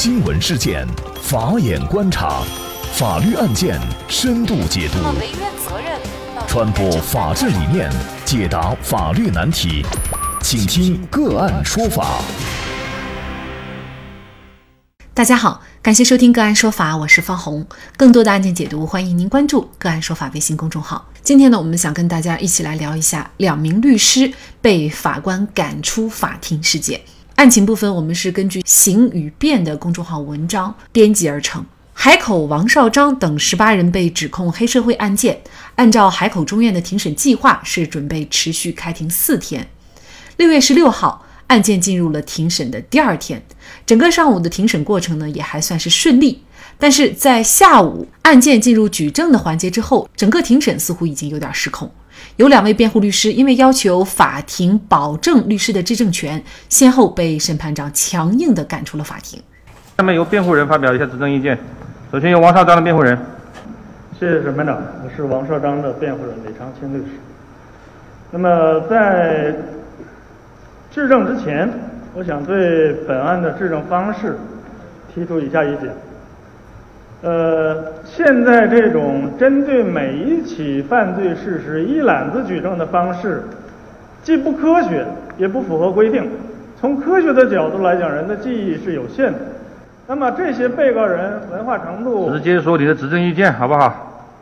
新闻事件，法眼观察，法律案件深度解读，传播法治理念，解答法律难题，请听个案说法。大家好，感谢收听个案说法，我是方红。更多的案件解读，欢迎您关注个案说法微信公众号。今天呢，我们想跟大家一起来聊一下两名律师被法官赶出法庭事件。案情部分，我们是根据《刑与变》的公众号文章编辑而成。海口王绍章等十八人被指控黑社会案件，按照海口中院的庭审计划，是准备持续开庭四天。六月十六号。案件进入了庭审的第二天，整个上午的庭审过程呢也还算是顺利，但是在下午案件进入举证的环节之后，整个庭审似乎已经有点失控。有两位辩护律师因为要求法庭保证律师的质证权，先后被审判长强硬地赶出了法庭。下面由辩护人发表一下质证意见。首先由王绍章的辩护人。谢谢审判长，我是王绍章的辩护人李长青律师。那么在。质证之前，我想对本案的质证方式提出以下意见。呃，现在这种针对每一起犯罪事实一揽子举证的方式，既不科学，也不符合规定。从科学的角度来讲，人的记忆是有限的。那么这些被告人文化程度，直接说你的质证意见好不好？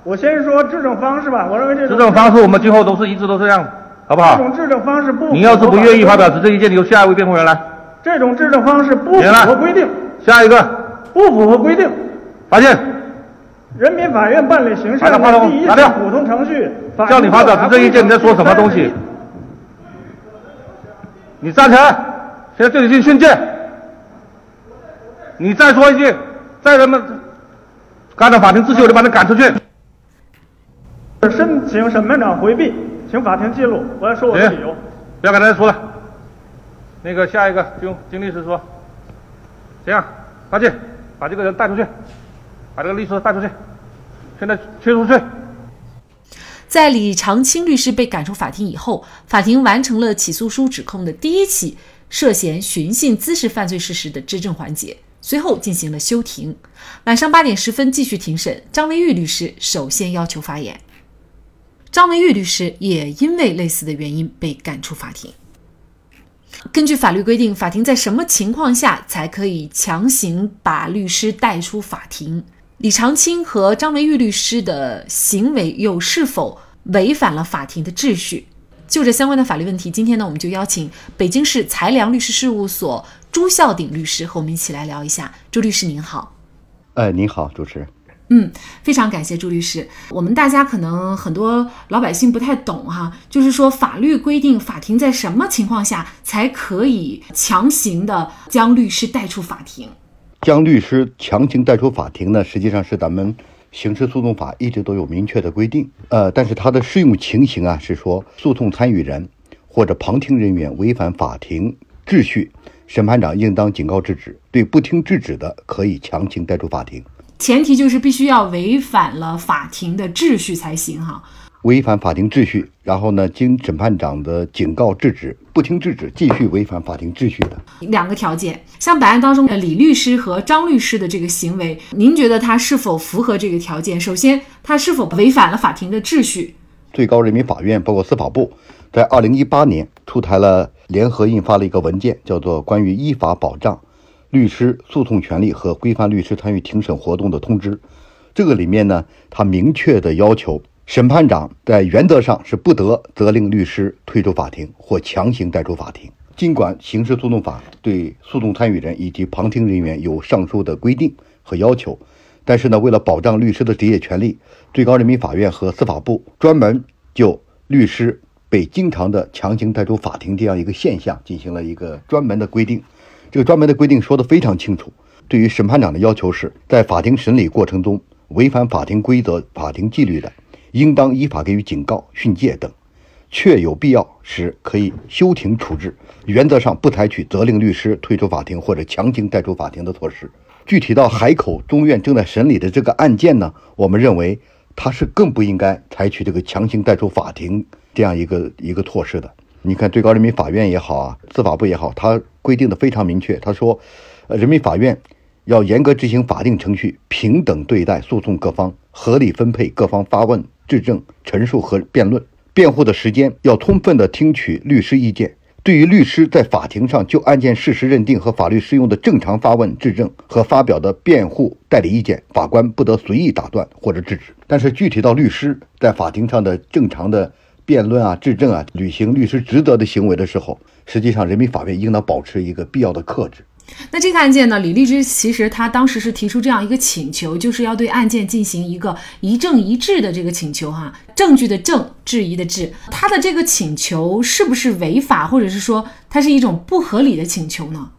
我先说质证方式吧。我认为这质证方式我们今后都是一直都这样。好不好？这种质证方式不，你要是不愿意发表质证意见，你由下一位辩护人来。这种质证方式不符合规定。下一个，不符合规定。发现。人民法院办理刑事案件第一次普通程序，叫你发表质证意见，你在说什么东西？你站起来，现在这里进训诫。你再说一句，再他妈干扰法庭秩序，我就把你赶出去。申请审判长回避。请法庭记录，我要说我的理由。不要跟大家说了。那个下一个，就金律师说。这样，八戒，把这个人带出去，把这个律师带出去。现在推出去。在李长青律师被赶出法庭以后，法庭完成了起诉书指控的第一起涉嫌寻衅滋事犯罪事实的质证环节，随后进行了休庭。晚上八点十分继续庭审，张维玉律师首先要求发言。张维玉律师也因为类似的原因被赶出法庭。根据法律规定，法庭在什么情况下才可以强行把律师带出法庭？李长青和张维玉律师的行为又是否违反了法庭的秩序？就这相关的法律问题，今天呢，我们就邀请北京市才良律师事务所朱孝鼎律师和我们一起来聊一下。朱律师您好。哎，您好，主持人。嗯，非常感谢朱律师。我们大家可能很多老百姓不太懂哈，就是说法律规定法庭在什么情况下才可以强行的将律师带出法庭？将律师强行带出法庭呢，实际上是咱们刑事诉讼法一直都有明确的规定。呃，但是它的适用情形啊，是说诉讼参与人或者旁听人员违反法庭秩序，审判长应当警告制止；对不听制止的，可以强行带出法庭。前提就是必须要违反了法庭的秩序才行哈。违反法庭秩序，然后呢，经审判长的警告制止，不听制止，继续违反法庭秩序的两个条件。像本案当中的李律师和张律师的这个行为，您觉得他是否符合这个条件？首先，他是否违反了法庭的秩序？最高人民法院包括司法部，在二零一八年出台了联合印发了一个文件，叫做《关于依法保障》。律师诉讼权利和规范律师参与庭审活动的通知，这个里面呢，他明确的要求审判长在原则上是不得责令律师退出法庭或强行带出法庭。尽管刑事诉讼法对诉讼参与人以及旁听人员有上述的规定和要求，但是呢，为了保障律师的职业权利，最高人民法院和司法部专门就律师被经常的强行带出法庭这样一个现象进行了一个专门的规定。这个专门的规定说得非常清楚，对于审判长的要求是在法庭审理过程中违反法庭规则、法庭纪律的，应当依法给予警告、训诫等；确有必要时，可以休庭处置。原则上不采取责令律师退出法庭或者强行带出法庭的措施。具体到海口中院正在审理的这个案件呢，我们认为他是更不应该采取这个强行带出法庭这样一个一个措施的。你看，最高人民法院也好啊，司法部也好，他规定的非常明确。他说，人民法院要严格执行法定程序，平等对待诉讼各方，合理分配各方发问、质证、陈述和辩论。辩护的时间要充分的听取律师意见。对于律师在法庭上就案件事实认定和法律适用的正常发问、质证和发表的辩护代理意见，法官不得随意打断或者制止。但是具体到律师在法庭上的正常的辩论啊、质证啊、履行律师职责的行为的时候，实际上人民法院应当保持一个必要的克制。那这个案件呢，李律师其实他当时是提出这样一个请求，就是要对案件进行一个一证一质的这个请求哈，证据的证，质疑的质，他的这个请求是不是违法，或者是说它是一种不合理的请求呢？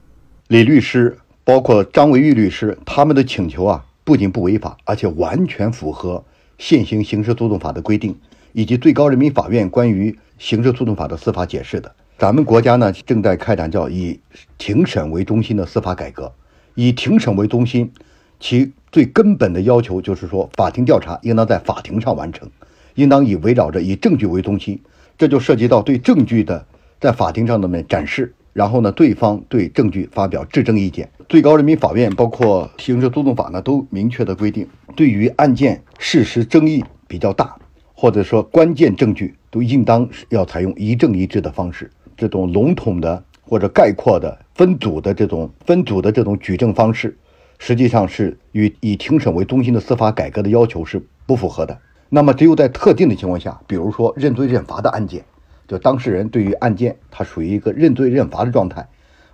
李律师包括张维玉律师他们的请求啊，不仅不违法，而且完全符合现行刑事诉讼法的规定，以及最高人民法院关于刑事诉讼法的司法解释的。咱们国家呢正在开展叫以庭审为中心的司法改革，以庭审为中心，其最根本的要求就是说，法庭调查应当在法庭上完成，应当以围绕着以证据为中心，这就涉及到对证据的在法庭上的面展示，然后呢，对方对证据发表质证意见。最高人民法院包括刑事诉讼法呢都明确的规定，对于案件事实争议比较大，或者说关键证据，都应当要采用一证一质的方式。这种笼统的或者概括的分组的这种分组的这种举证方式，实际上是与以庭审为中心的司法改革的要求是不符合的。那么，只有在特定的情况下，比如说认罪认罚的案件，就当事人对于案件他属于一个认罪认罚的状态，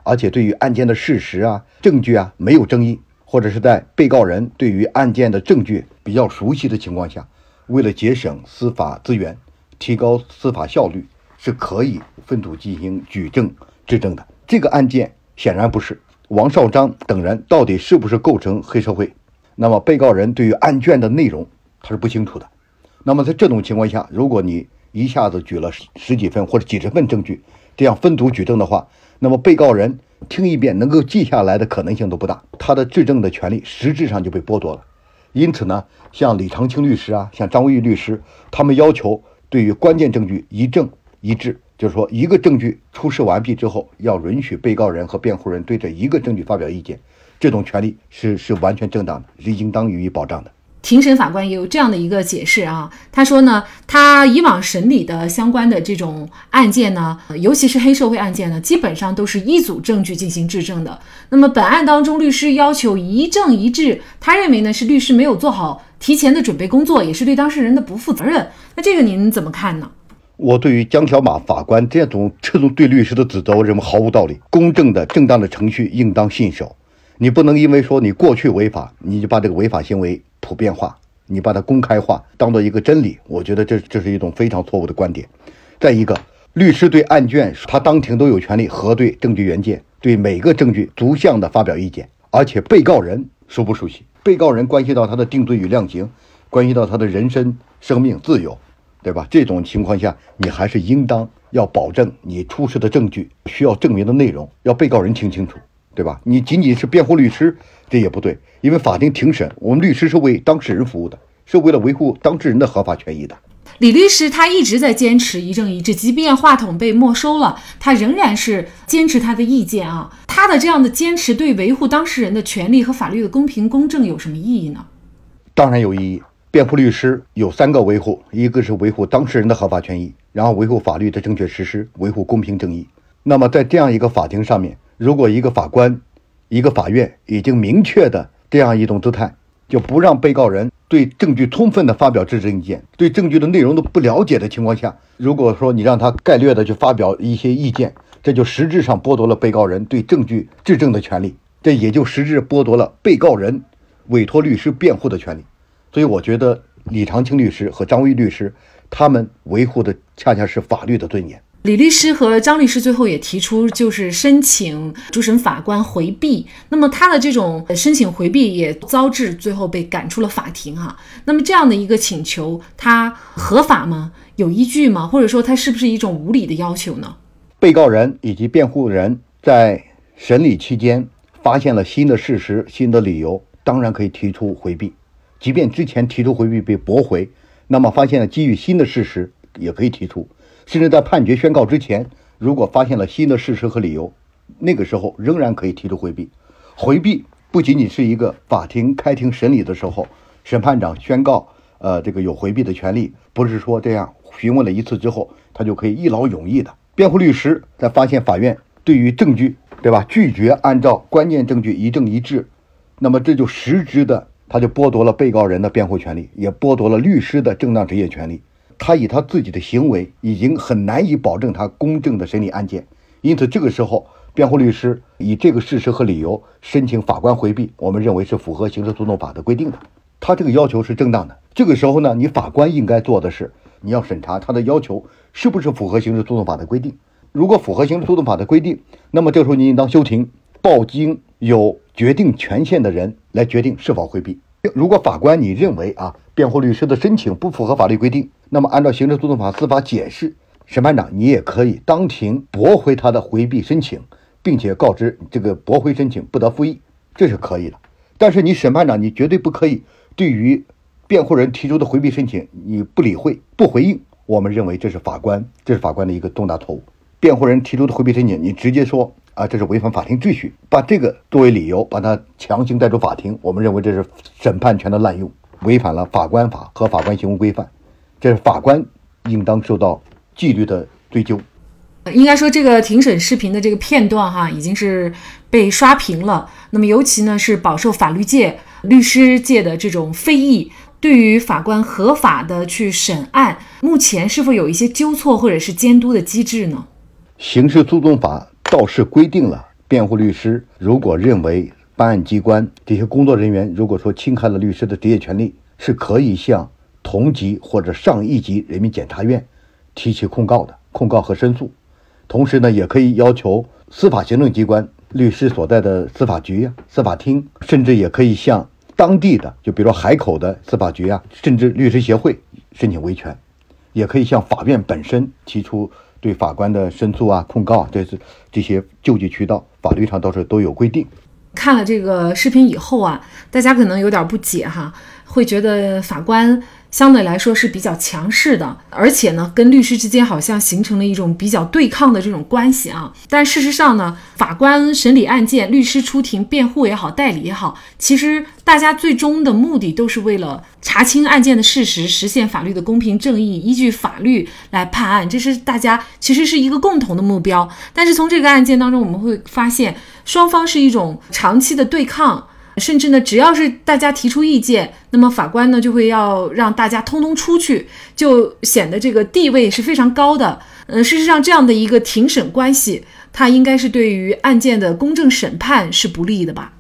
而且对于案件的事实啊、证据啊没有争议，或者是在被告人对于案件的证据比较熟悉的情况下，为了节省司法资源，提高司法效率。是可以分组进行举证质证的。这个案件显然不是王少章等人到底是不是构成黑社会？那么被告人对于案卷的内容他是不清楚的。那么在这种情况下，如果你一下子举了十几份或者几十份证据，这样分组举证的话，那么被告人听一遍能够记下来的可能性都不大，他的质证的权利实质上就被剥夺了。因此呢，像李长青律师啊，像张维玉律师，他们要求对于关键证据一证。一致，就是说，一个证据出示完毕之后，要允许被告人和辩护人对这一个证据发表意见，这种权利是是完全正当的，是应当予以保障的。庭审法官也有这样的一个解释啊，他说呢，他以往审理的相关的这种案件呢，尤其是黑社会案件呢，基本上都是一组证据进行质证的。那么本案当中，律师要求一证一致，他认为呢是律师没有做好提前的准备工作，也是对当事人的不负责任。那这个您怎么看呢？我对于江小马法官这种这种对律师的指责，我认为毫无道理。公正的、正当的程序应当信守。你不能因为说你过去违法，你就把这个违法行为普遍化，你把它公开化，当做一个真理。我觉得这这是一种非常错误的观点。再一个，律师对案卷，他当庭都有权利核对证据原件，对每个证据逐项的发表意见。而且被告人熟不熟悉？被告人关系到他的定罪与量刑，关系到他的人身、生命、自由。对吧？这种情况下，你还是应当要保证你出示的证据需要证明的内容，要被告人听清楚，对吧？你仅仅是辩护律师，这也不对，因为法庭庭审，我们律师是为当事人服务的，是为了维护当事人的合法权益的。李律师他一直在坚持一证一致，即便话筒被没收了，他仍然是坚持他的意见啊。他的这样的坚持对维护当事人的权利和法律的公平公正有什么意义呢？当然有意义。辩护律师有三个维护：一个是维护当事人的合法权益，然后维护法律的正确实施，维护公平正义。那么在这样一个法庭上面，如果一个法官、一个法院已经明确的这样一种姿态，就不让被告人对证据充分的发表质证意见，对证据的内容都不了解的情况下，如果说你让他概略的去发表一些意见，这就实质上剥夺了被告人对证据质证的权利，这也就实质剥夺了被告人委托律师辩护的权利。所以我觉得李长青律师和张威律师，他们维护的恰恰是法律的尊严。李律师和张律师最后也提出，就是申请主审法官回避。那么他的这种申请回避也遭致最后被赶出了法庭哈。那么这样的一个请求，它合法吗？有依据吗？或者说它是不是一种无理的要求呢？被告人以及辩护人在审理期间发现了新的事实、新的理由，当然可以提出回避。即便之前提出回避被驳回，那么发现了基于新的事实也可以提出，甚至在判决宣告之前，如果发现了新的事实和理由，那个时候仍然可以提出回避。回避不仅仅是一个法庭开庭审理的时候，审判长宣告，呃，这个有回避的权利，不是说这样询问了一次之后，他就可以一劳永逸的。辩护律师在发现法院对于证据，对吧，拒绝按照关键证据一证一致，那么这就实质的，他就剥夺了被告人的辩护权利，也剥夺了律师的正当职业权利。他以他自己的行为已经很难以保证他公正的审理案件，因此这个时候，辩护律师以这个事实和理由申请法官回避，我们认为是符合刑事诉讼法的规定的，他这个要求是正当的。这个时候呢，你法官应该做的是，你要审查他的要求是不是符合刑事诉讼法的规定。如果符合刑事诉讼法的规定，那么这时候你应当休庭，报经有决定权限的人来决定是否回避。如果法官你认为啊，辩护律师的申请不符合法律规定，那么按照刑事诉讼法司法解释，审判长你也可以当庭驳回他的回避申请，并且告知这个驳回申请不得复议，这是可以的。但是你审判长你绝对不可以对于辩护人提出的回避申请你不理会不回应，我们认为这是法官这是法官的一个重大错误。辩护人提出的回避申请，你直接说。啊，这是违反法庭秩序，把这个作为理由，把他强行带出法庭，我们认为这是审判权的滥用，违反了法官法和法官行为规范，这是法官应当受到纪律的追究。应该说，这个庭审视频的这个片段哈，已经是被刷屏了。那么，尤其呢是饱受法律界、律师界的这种非议。对于法官合法的去审案，目前是否有一些纠错或者是监督的机制呢？刑事诉讼法。倒是规定了，辩护律师如果认为办案机关这些工作人员如果说侵害了律师的职业权利，是可以向同级或者上一级人民检察院提起控告的，控告和申诉。同时呢，也可以要求司法行政机关、律师所在的司法局呀、司法厅，甚至也可以向当地的，就比如说海口的司法局啊，甚至律师协会申请维权，也可以向法院本身提出。对法官的申诉啊、控告啊，这是这些救济渠道，法律上倒是都有规定。看了这个视频以后啊，大家可能有点不解哈，会觉得法官。相对来说是比较强势的，而且呢，跟律师之间好像形成了一种比较对抗的这种关系啊。但事实上呢，法官审理案件，律师出庭辩护也好，代理也好，其实大家最终的目的都是为了查清案件的事实，实现法律的公平正义，依据法律来判案，这是大家其实是一个共同的目标。但是从这个案件当中，我们会发现双方是一种长期的对抗。甚至呢，只要是大家提出意见，那么法官呢就会要让大家通通出去，就显得这个地位是非常高的。嗯，事实上，这样的一个庭审关系，它应该是对于案件的公正审判是不利的吧？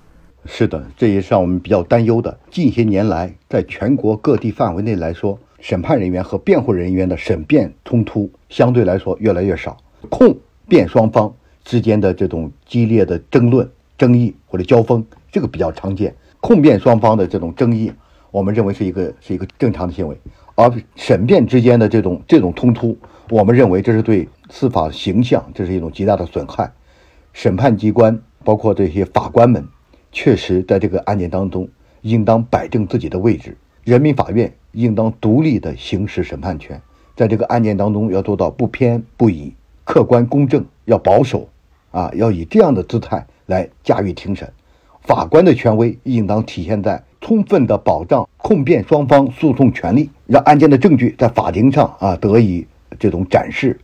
是的，这也是让我们比较担忧的。近些年来，在全国各地范围内来说，审判人员和辩护人员的审辩冲突相对来说越来越少，控辩双方之间的这种激烈的争论、争议或者交锋。这个比较常见，控辩双方的这种争议，我们认为是一个是一个正常的行为，而审辩之间的这种这种冲突，我们认为这是对司法形象，这是一种极大的损害。审判机关包括这些法官们，确实在这个案件当中应当摆正自己的位置，人民法院应当独立的行使审判权，在这个案件当中要做到不偏不倚、客观公正，要保守，啊，要以这样的姿态来驾驭庭审。法官的权威应当体现在充分的保障控辩双方诉讼权利，让案件的证据在法庭上啊得以这种展示，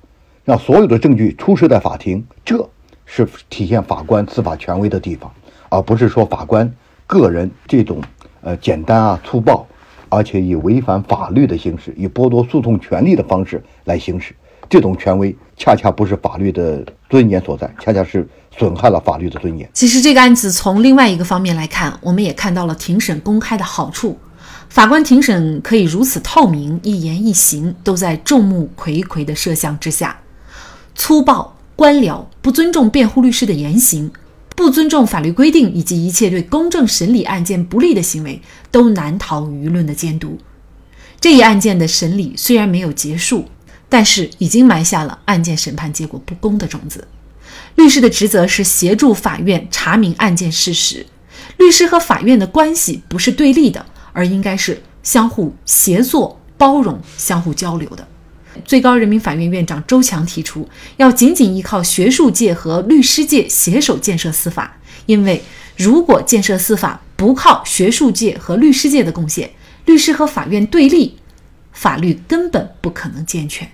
让所有的证据出示在法庭，这是体现法官司法权威的地方，而不是说法官个人这种呃简单啊粗暴，而且以违反法律的形式，以剥夺诉讼权利的方式来行使这种权威，恰恰不是法律的尊严所在，恰恰是。损害了法律的尊严。其实这个案子从另外一个方面来看，我们也看到了庭审公开的好处。法官庭审可以如此透明，一言一行都在众目睽睽的摄像之下。粗暴、官僚、不尊重辩护律师的言行，不尊重法律规定，以及一切对公正审理案件不利的行为，都难逃舆论的监督。这一案件的审理虽然没有结束，但是已经埋下了案件审判结果不公的种子。律师的职责是协助法院查明案件事实，律师和法院的关系不是对立的，而应该是相互协作、包容、相互交流的。最高人民法院院长周强提出，要紧紧依靠学术界和律师界携手建设司法，因为如果建设司法不靠学术界和律师界的贡献，律师和法院对立，法律根本不可能健全。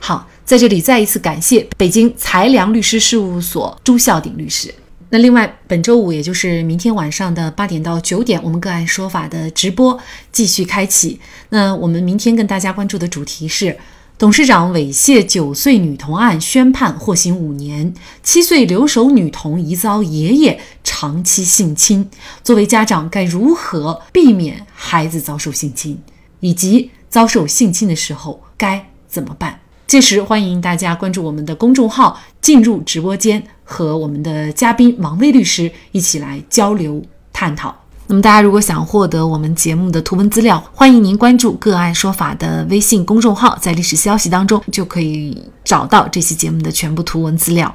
好，在这里再一次感谢北京才良律师事务所朱孝鼎律师。那另外，本周五也就是明天晚上的八点到九点，我们个案说法的直播继续开启。那我们明天跟大家关注的主题是：董事长猥亵九岁女童案宣判获刑五年，七岁留守女童疑遭爷爷长期性侵，作为家长该如何避免孩子遭受性侵，以及遭受性侵的时候该怎么办？届时欢迎大家关注我们的公众号，进入直播间和我们的嘉宾王威律师一起来交流探讨。那么大家如果想获得我们节目的图文资料，欢迎您关注“个案说法”的微信公众号，在历史消息当中就可以找到这期节目的全部图文资料。